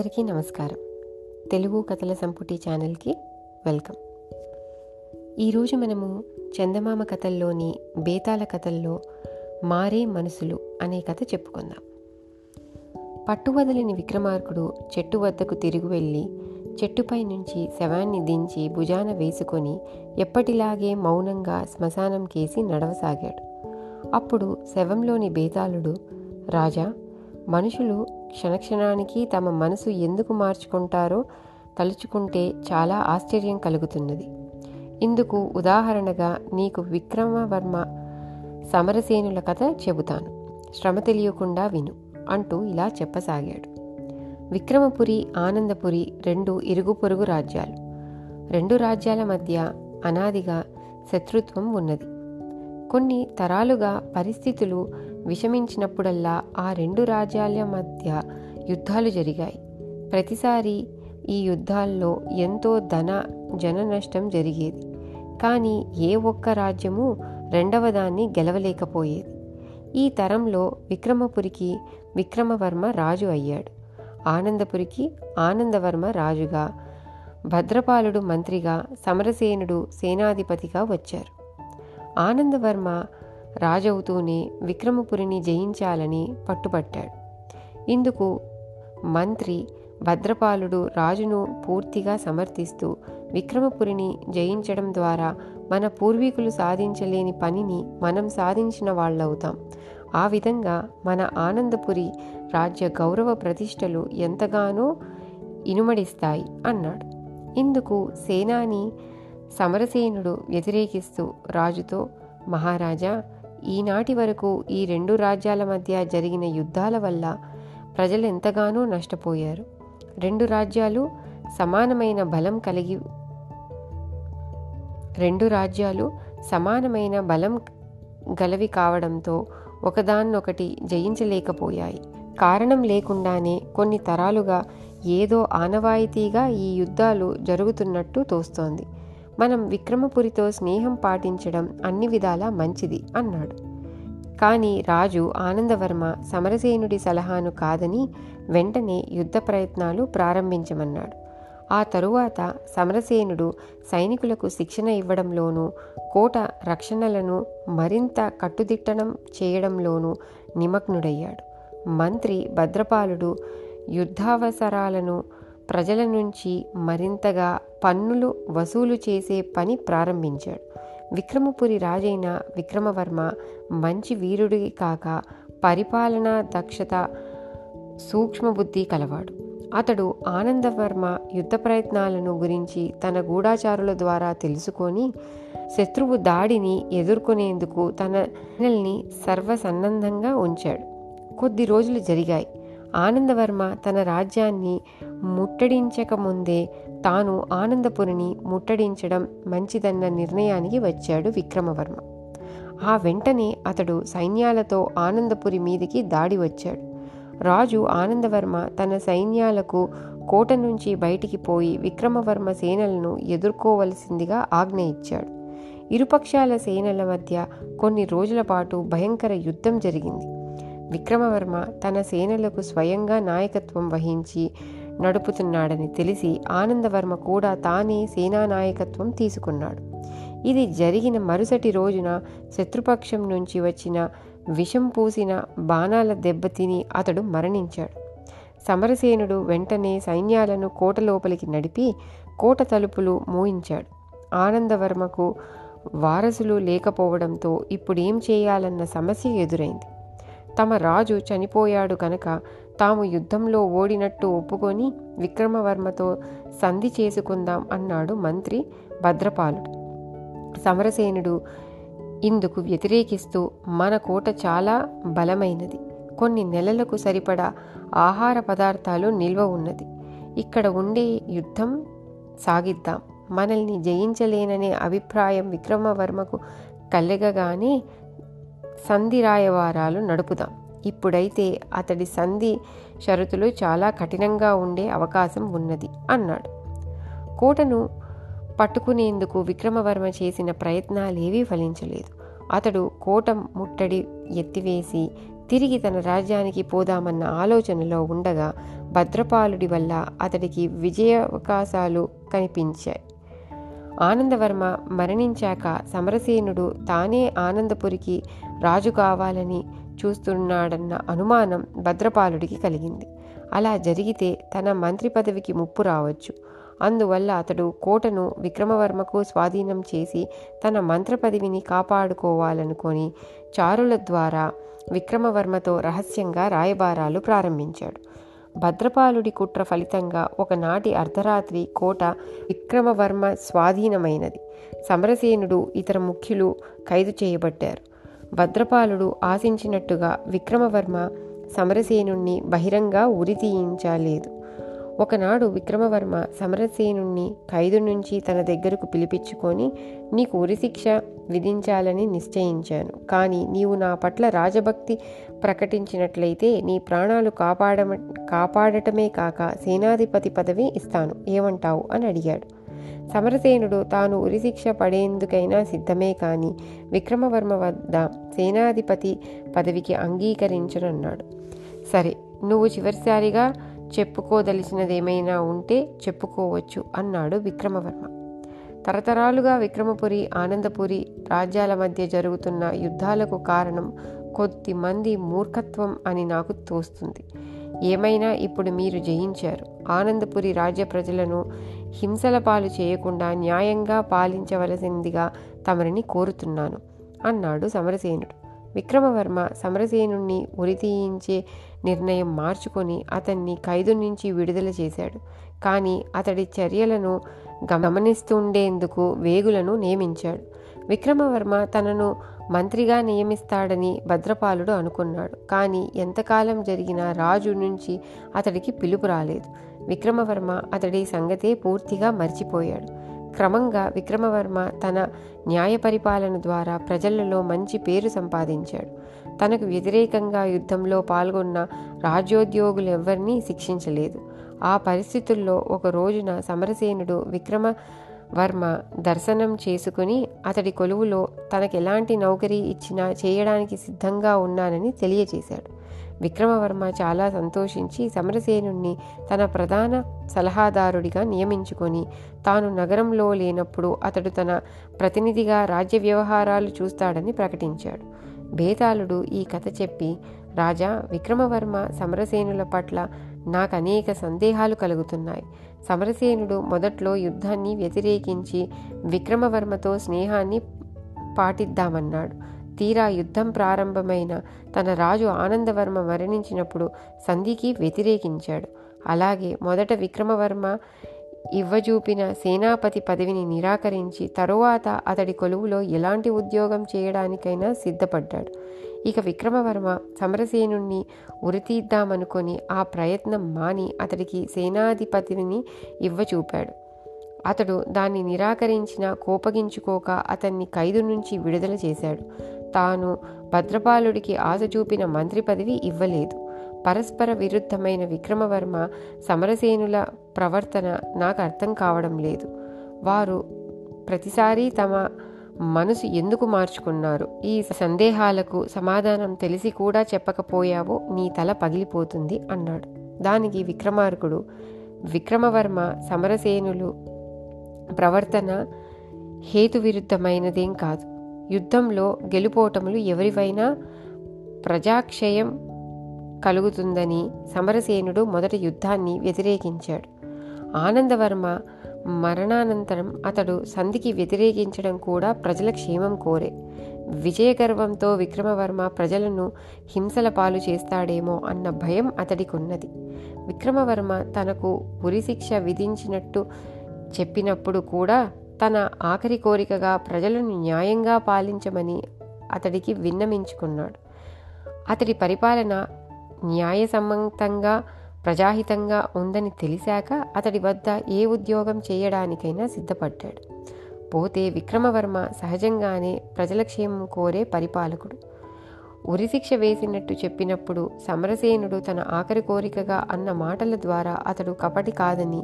అందరికీ నమస్కారం. తెలుగు కథల సంపుటి ఛానల్కి వెల్కమ్. ఈరోజు మనము చందమామ కథల్లోని బేతాల కథల్లో మారే మనసులు అనే కథ చెప్పుకుందాం. పట్టువదలని విక్రమార్కుడు చెట్టు వద్దకు తిరిగి వెళ్ళి చెట్టుపై నుంచి శవాన్ని దించి భుజాన వేసుకొని ఎప్పటిలాగే మౌనంగా శ్మశానం కేసి నడవసాగాడు. అప్పుడు శవంలోని బేతాళుడు రాజా మనుషులు క్షణక్షణానికి తమ మనసు ఎందుకు మార్చుకుంటారో తలుచుకుంటే చాలా ఆశ్చర్యం కలుగుతున్నది. ఇందుకు ఉదాహరణగా నీకు విక్రమవర్మ సమరసేనుల కథ చెబుతాను. శ్రమ తెలియకుండా విను అంటూ ఇలా చెప్పసాగాడు. విక్రమపురి ఆనందపురి రెండు ఇరుగు పొరుగు రాజ్యాలు. రెండు రాజ్యాల మధ్య అనాదిగా శత్రుత్వం ఉన్నది. కొన్ని తరాలుగా పరిస్థితులు విషమించినప్పుడల్లా ఆ రెండు రాజ్యాల మధ్య యుద్ధాలు జరిగాయి. ప్రతిసారి ఈ యుద్ధాల్లో ఎంతో ధన జన నష్టం జరిగేది. కానీ ఏ ఒక్క రాజ్యము రెండవ దాన్ని గెలవలేకపోయేది. ఈ తరంలో విక్రమపురికి విక్రమవర్మ రాజు అయ్యాడు. ఆనందపురికి ఆనందవర్మ రాజుగా భద్రపాలుడు మంత్రిగా సమరసేనుడు సేనాధిపతిగా వచ్చారు. ఆనందవర్మ రాజవుతూనే విక్రమపురిని జయించాలని పట్టుబట్టాడు. ఇందుకు మంత్రి భద్రపాలుడు రాజును పూర్తిగా సమర్థిస్తూ విక్రమపురిని జయించడం ద్వారా మన పూర్వీకులు సాధించలేని పనిని మనం సాధించిన వాళ్ళవుతాం. ఆ విధంగా మన ఆనందపురి రాజ్య గౌరవ ప్రతిష్టలు ఎంతగానో ఇనుమడిస్తాయి అన్నాడు. ఇందుకు సేనాని సమరసేనుడు వ్యతిరేకిస్తూ రాజుతో మహారాజా ఈనాటి వరకు ఈ రెండు రాజ్యాల మధ్య జరిగిన యుద్ధాల వల్ల ప్రజలు ఎంతగానో నష్టపోయారు. రెండు రాజ్యాలు సమానమైన బలం కలిగి రెండు రాజ్యాలు సమానమైన బలం గలవి కావడంతో ఒకదాన్నొకటి జయించలేకపోయాయి. కారణం లేకుండానే కొన్ని తరాలుగా ఏదో ఆనవాయితీగా ఈ యుద్ధాలు జరుగుతున్నట్టు తోస్తోంది. మనం విక్రమపురితో స్నేహం పాటించడం అన్ని విధాలా మంచిది అన్నాడు. కానీ రాజు ఆనందవర్మ సమరసేనుడి సలహాను కాదని వెంటనే యుద్ధ ప్రయత్నాలు ప్రారంభించమన్నాడు. ఆ తరువాత సమరసేనుడు సైనికులకు శిక్షణ ఇవ్వడంలోనూ కోట రక్షణలను మరింత కట్టుదిట్టడం చేయడంలోనూ నిమగ్నుడయ్యాడు. మంత్రి భద్రపాలుడు యుద్ధావసరాలను ప్రజల నుంచి మరింతగా పన్నులు వసూలు చేసే పని ప్రారంభించాడు. విక్రమపురి రాజైన విక్రమవర్మ మంచి వీరుడి కాక పరిపాలనా దక్షత సూక్ష్మబుద్ధి కలవాడు. అతడు ఆనందవర్మ యుద్ధ ప్రయత్నాలను గురించి తన గూఢాచారుల ద్వారా తెలుసుకొని శత్రువు దాడిని ఎదుర్కొనేందుకు తన నెల్ని సర్వసన్నద్ధంగా ఉంచాడు. కొద్ది రోజులు జరిగాయి. ఆనందవర్మ తన రాజ్యాన్ని ముట్టడించకముందే తాను ఆనందపురిని ముట్టడించడం మంచిదన్న నిర్ణయానికి వచ్చాడు విక్రమవర్మ. ఆ వెంటనే అతడు సైన్యాలతో ఆనందపురి మీదికి దాడి వచ్చాడు. రాజు ఆనందవర్మ తన సైన్యాలకు కోట నుంచి బయటికి పోయి విక్రమవర్మ సేనలను ఎదుర్కోవలసిందిగా ఆజ్ఞ ఇచ్చాడు. ఇరుపక్షాల సేనల మధ్య కొన్ని రోజుల పాటు భయంకర యుద్ధం జరిగింది. విక్రమవర్మ తన సేనలకు స్వయంగా నాయకత్వం వహించి నడుపుతున్నాడని తెలిసి ఆనందవర్మ కూడా తానే సేనా నాయకత్వం తీసుకున్నాడు. ఇది జరిగిన మరుసటి రోజున శత్రుపక్షం నుంచి వచ్చిన విషం పూసిన బాణాల దెబ్బతిని అతడు మరణించాడు. సమరసేనుడు వెంటనే సైన్యాలను కోట లోపలికి నడిపి కోట తలుపులు మూయించాడు. ఆనందవర్మకు వారసులు లేకపోవడంతో ఇప్పుడేం చేయాలన్న సమస్య ఎదురైంది. తమ రాజు చనిపోయాడు కనుక తాము యుద్ధంలో ఓడినట్టు ఒప్పుకొని విక్రమవర్మతో సంధి చేసుకుందాం అన్నాడు మంత్రి భద్రపాలుడు. సమరసేనుడు ఇందుకు వ్యతిరేకిస్తూ మన కోట చాలా బలమైనది. కొన్ని నెలలకు సరిపడా ఆహార పదార్థాలు నిల్వ ఉన్నది. ఇక్కడ ఉండే యుద్ధం సాగిద్దాం. మనల్ని జయించలేననే అభిప్రాయం విక్రమవర్మకు కలగగానే సంధి రాయవారాలు నడుపుదాం. ఇప్పుడైతే అతడి సంధి షరతులు చాలా కఠినంగా ఉండే అవకాశం ఉన్నది అన్నాడు. కోటను పట్టుకునేందుకు విక్రమవర్మ చేసిన ప్రయత్నాలేవీ ఫలించలేదు. అతడు కోట ముట్టడి ఎత్తివేసి తిరిగి తన రాజ్యానికి పోదామన్న ఆలోచనలో ఉండగా భద్రపాలుడి వల్ల అతడికి విజయావకాశాలు కనిపించాయి. ఆనందవర్మ మరణించాక సమరసేనుడు తానే ఆనందపురికి రాజు కావాలని చూస్తున్నాడన్న అనుమానం భద్రపాలుడికి కలిగింది. అలా జరిగితే తన మంత్రి పదవికి ముప్పు రావచ్చు. అందువల్ల అతడు కోటను విక్రమవర్మకు స్వాధీనం చేసి తన మంత్ర పదవిని కాపాడుకోవాలనుకొని చారుల ద్వారా విక్రమవర్మతో రహస్యంగా రాయబారాలు ప్రారంభించాడు. భద్రపాలుడి కుట్ర ఫలితంగా ఒకనాటి అర్ధరాత్రి కోట విక్రమవర్మ స్వాధీనమైనది. సమరసేనుడు ఇతర ముఖ్యులు ఖైదు చేయబట్టారు. భద్రపాలుడు ఆశించినట్టుగా విక్రమవర్మ సమరసేనుణ్ణి బహిరంగ ఉరి తీయించలేదు. ఒకనాడు విక్రమవర్మ సమరసేనుణ్ణి ఖైదు నుంచి తన దగ్గరకు పిలిపించుకొని నీకు ఉరిశిక్ష విధించాలని నిశ్చయించాను. కానీ నీవు నా పట్ల రాజభక్తి ప్రకటించినట్లయితే నీ ప్రాణాలు కాపాడమ కాపాడటమే కాక సేనాధిపతి పదవి ఇస్తాను. ఏమంటావు? అని అడిగాడు. సమరసేనుడు తాను ఉరిశిక్ష పడేందుకైనా సిద్ధమే కాని విక్రమవర్మ వద్ద సేనాధిపతి పదవికి అంగీకరించనన్నాడు. సరే నువ్వు చివరిసారిగా చెప్పుకోదలిచినదేమైనా ఉంటే చెప్పుకోవచ్చు అన్నాడు విక్రమవర్మ. తరతరాలుగా విక్రమపురి ఆనందపురి రాజ్యాల మధ్య జరుగుతున్న యుద్ధాలకు కారణం కొద్ది మంది మూర్ఖత్వం అని నాకు తోస్తుంది. ఏమైనా ఇప్పుడు మీరు జయించారు. ఆనందపురి రాజ్య ప్రజలను హింసల పాలు చేయకుండా న్యాయంగా పాలించవలసిందిగా తమరిని కోరుతున్నాను అన్నాడు సమరసేనుడు. విక్రమవర్మ సమరసేనుణ్ణి ఉరితీయించే నిర్ణయం మార్చుకొని అతన్ని ఖైదు నుంచి విడుదల చేశాడు. కానీ అతడి చర్యలను గమనిస్తుండేందుకు వేగులను నియమించాడు. విక్రమవర్మ తనను మంత్రిగా నియమిస్తాడని భద్రపాలుడు అనుకున్నాడు. కానీ ఎంతకాలం జరిగినా రాజు నుంచి అతడికి పిలుపు రాలేదు. విక్రమవర్మ అతడి సంగతే పూర్తిగా మర్చిపోయాడు. క్రమంగా విక్రమవర్మ తన న్యాయ పరిపాలన ద్వారా ప్రజలలో మంచి పేరు సంపాదించాడు. తనకు వ్యతిరేకంగా యుద్ధంలో పాల్గొన్న రాజ్యోద్యోగులెవ్వరినీ శిక్షించలేదు. ఆ పరిస్థితుల్లో ఒక రోజున సమరసేనుడు విక్రమ వర్మ దర్శనం చేసుకుని అతడి కొలువులో తనకెలాంటి నౌకరీ ఇచ్చినా చేయడానికి సిద్ధంగా ఉన్నానని తెలియచేశాడు. విక్రమవర్మ చాలా సంతోషించి సమరసేనుణ్ణి తన ప్రధాన సలహాదారుడిగా నియమించుకొని తాను నగరంలో లేనప్పుడు అతడు తన ప్రతినిధిగా రాజ్య వ్యవహారాలు చూస్తాడని ప్రకటించాడు. బేతాళుడు ఈ కథ చెప్పి రాజా విక్రమవర్మ సమరసేనుల పట్ల నాకు అనేక సందేహాలు కలుగుతున్నాయి. సమరసేనుడు మొదట్లో యుద్ధాన్ని వ్యతిరేకించి విక్రమవర్మతో స్నేహాన్ని పాటిద్దామన్నాడు. తీరా యుద్ధం ప్రారంభమైన తన రాజు ఆనందవర్మ మరణించినప్పుడు సంధికి వ్యతిరేకించాడు. అలాగే మొదట విక్రమవర్మ ఇవ్వజూపిన సేనాపతి పదవిని నిరాకరించి తరువాత అతడి కొలువులో ఎలాంటి ఉద్యోగం చేయడానికైనా సిద్ధపడ్డాడు. ఇక విక్రమవర్మ సమరసేనుణ్ణి ఉరితీద్దామనుకొని ఆ ప్రయత్నం మాని అతడికి సేనాధిపతిని ఇవ్వచూపాడు. అతడు దాన్ని నిరాకరించిన కోపగించుకోక అతన్ని ఖైదు నుంచి విడుదల చేశాడు. తాను భద్రపాలుడికి ఆశ చూపిన మంత్రి పదవి ఇవ్వలేదు. పరస్పర విరుద్ధమైన విక్రమవర్మ సమరసేనుల ప్రవర్తన నాకు అర్థం కావడం లేదు. వారు ప్రతిసారి తమ మనసు ఎందుకు మార్చుకున్నారు? ఈ సందేహాలకు సమాధానం తెలిసి కూడా చెప్పకపోయావో నీ తల పగిలిపోతుంది అన్నాడు. దానికి విక్రమార్కుడు విక్రమవర్మ సమరసేనులు ప్రవర్తన హేతువిరుద్ధమైనదేం కాదు. యుద్ధంలో గెలుపోటములు ఎవరివైనా ప్రజాక్షయం కలుగుతుందని సమరసేనుడు మొదటి యుద్ధాన్ని వ్యతిరేకించాడు. ఆనందవర్మ మరణానంతరం అతడు సంధికి వ్యతిరేకించడం కూడా ప్రజల క్షేమం కోరే. విజయగర్వంతో విక్రమవర్మ ప్రజలను హింసల పాలు చేస్తాడేమో అన్న భయం అతడికున్నది. విక్రమవర్మ తనకు ఉరిశిక్ష విధించినట్టు చెప్పినప్పుడు కూడా తన ఆఖరి కోరికగా ప్రజలను న్యాయంగా పాలించమని అతడికి విన్నమించుకున్నాడు అతడి పరిపాలన న్యాయసమ్మతంగా ప్రజాహితంగా ఉందని తెలిసాక అతడి వద్ద ఏ ఉద్యోగం చేయడానికైనా సిద్ధపడ్డాడు. పోతే విక్రమవర్మ సహజంగానే ప్రజల క్షేమం కోరే పరిపాలకుడు. ఉరిశిక్ష వేసినట్టు చెప్పినప్పుడు సమరసేనుడు తన ఆఖరి కోరికగా అన్న మాటల ద్వారా అతడు కపటి కాదని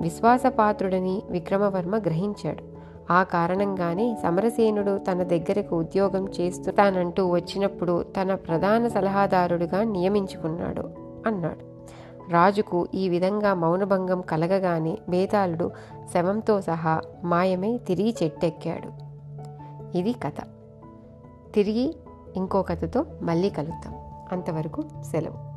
విశ్వాసపాత్రుడని విక్రమవర్మ గ్రహించాడు. ఆ కారణంగానే సమరసేనుడు తన దగ్గరకు ఉద్యోగం చేస్తానంటూ వచ్చినప్పుడు తన ప్రధాన సలహాదారుడిగా నియమించుకున్నాడు అన్నాడు. రాజుకు ఈ విధంగా మౌనభంగం కలగగానే బేతాళుడు శవంతో సహా మాయమై తిరిగి చెట్టెక్కాడు. ఇది కథ. తిరిగి ఇంకో కథతో మళ్ళీ కలుద్దాం. అంతవరకు సెలవు.